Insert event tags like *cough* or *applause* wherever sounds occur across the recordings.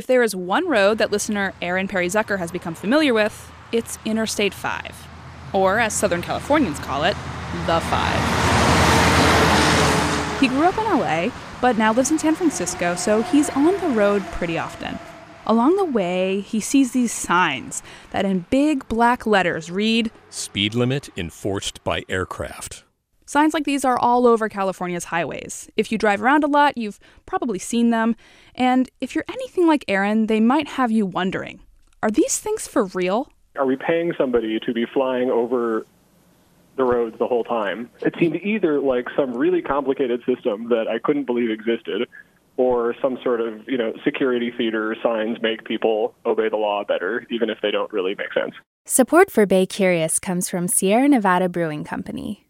If there is one road that listener Aaron Perry Zucker has become familiar with, it's Interstate 5. Or, as Southern Californians call it, the 5. He grew up in LA, but now lives in San Francisco, so he's on the road pretty often. Along the way, he sees these signs that in big black letters read Speed limit enforced by aircraft. Signs like these are all over California's highways. If you drive around a lot, you've probably seen them. And if you're anything like Aaron, they might have you wondering are these things for real? Are we paying somebody to be flying over the roads the whole time? It seemed either like some really complicated system that I couldn't believe existed, or some sort of, you know, security theater signs make people obey the law better, even if they don't really make sense. Support for Bay Curious comes from Sierra Nevada Brewing Company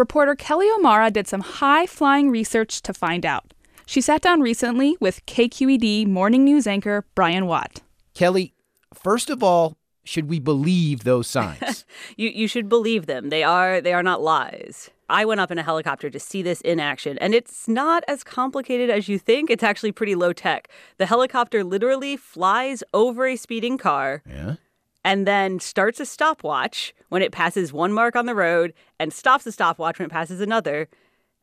Reporter Kelly O'Mara did some high flying research to find out. She sat down recently with KQED morning news anchor Brian Watt. Kelly, first of all, should we believe those signs? *laughs* you you should believe them. They are they are not lies. I went up in a helicopter to see this in action, and it's not as complicated as you think. It's actually pretty low tech. The helicopter literally flies over a speeding car. Yeah and then starts a stopwatch when it passes one mark on the road and stops the stopwatch when it passes another.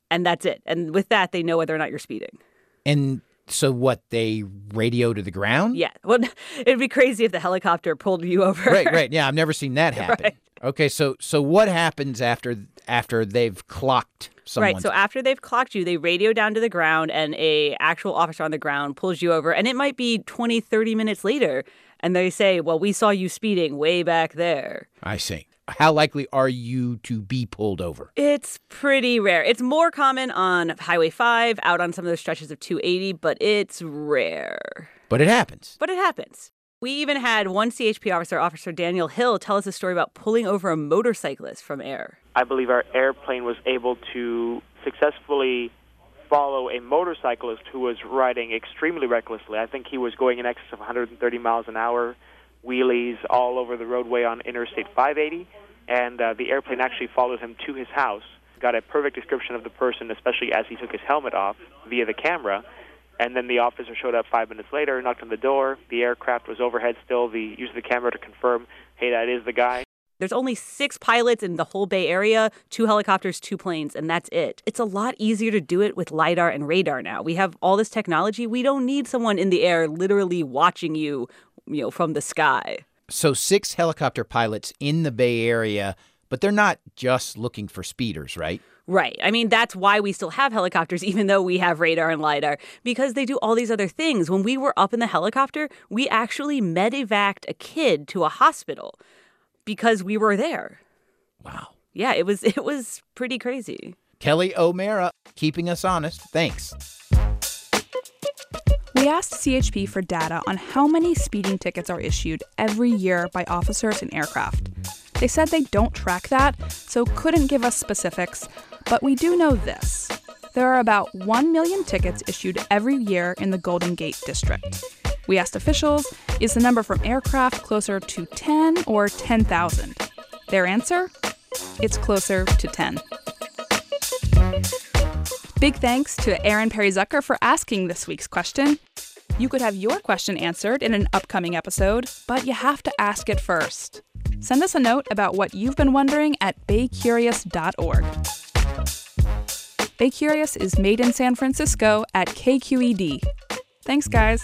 And that's it. And with that, they know whether or not you're speeding. And so what they radio to the ground? Yeah. Well, *laughs* it'd be crazy if the helicopter pulled you over. Right, right. Yeah, I've never seen that *laughs* happen. Right. Okay, so so what happens after after they've clocked someone? Right. So after they've clocked you, they radio down to the ground and a actual officer on the ground pulls you over and it might be 20, 30 minutes later and they say, "Well, we saw you speeding way back there." I see. How likely are you to be pulled over? It's pretty rare. It's more common on Highway 5, out on some of those stretches of 280, but it's rare. But it happens. But it happens. We even had one CHP officer, Officer Daniel Hill, tell us a story about pulling over a motorcyclist from air. I believe our airplane was able to successfully follow a motorcyclist who was riding extremely recklessly. I think he was going in excess of 130 miles an hour, wheelies all over the roadway on Interstate 580, and uh, the airplane actually followed him to his house. Got a perfect description of the person, especially as he took his helmet off via the camera. And then the officer showed up five minutes later, knocked on the door. The aircraft was overhead still. The used the camera to confirm, hey, that is the guy. There's only six pilots in the whole Bay Area, two helicopters, two planes, and that's it. It's a lot easier to do it with LIDAR and radar now. We have all this technology. We don't need someone in the air literally watching you, you know, from the sky. So, six helicopter pilots in the Bay Area, but they're not just looking for speeders, right? Right. I mean, that's why we still have helicopters, *laughs* even though we have radar and LIDAR, because they do all these other things. When we were up in the helicopter, we actually medevaced a kid to a hospital because we were there. Wow. Yeah, it was *laughs* it was pretty crazy. Kelly O'Mara keeping us honest. Thanks. We asked CHP for data on how many speeding tickets are issued every year by officers in aircraft. They said they don't track that, so couldn't give us specifics, but we do know this. There are about 1 million tickets issued every year in the Golden Gate District. We asked officials is the number from aircraft closer to 10 or 10,000? Their answer? It's closer to 10. Big thanks to Aaron Perry Zucker for asking this week's question. You could have your question answered in an upcoming episode, but you have to ask it first. Send us a note about what you've been wondering at baycurious.org. Bay Curious is made in San Francisco at KQED. Thanks, guys.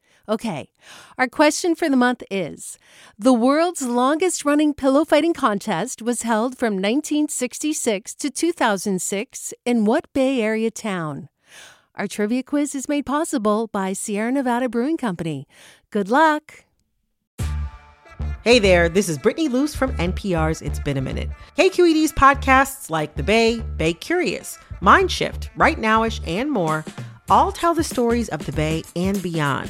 Okay, our question for the month is The world's longest running pillow fighting contest was held from 1966 to 2006 in what Bay Area town? Our trivia quiz is made possible by Sierra Nevada Brewing Company. Good luck! Hey there, this is Brittany Luce from NPR's It's Been a Minute. KQED's podcasts like The Bay, Bay Curious, Mindshift, Right Nowish, and more all tell the stories of the Bay and beyond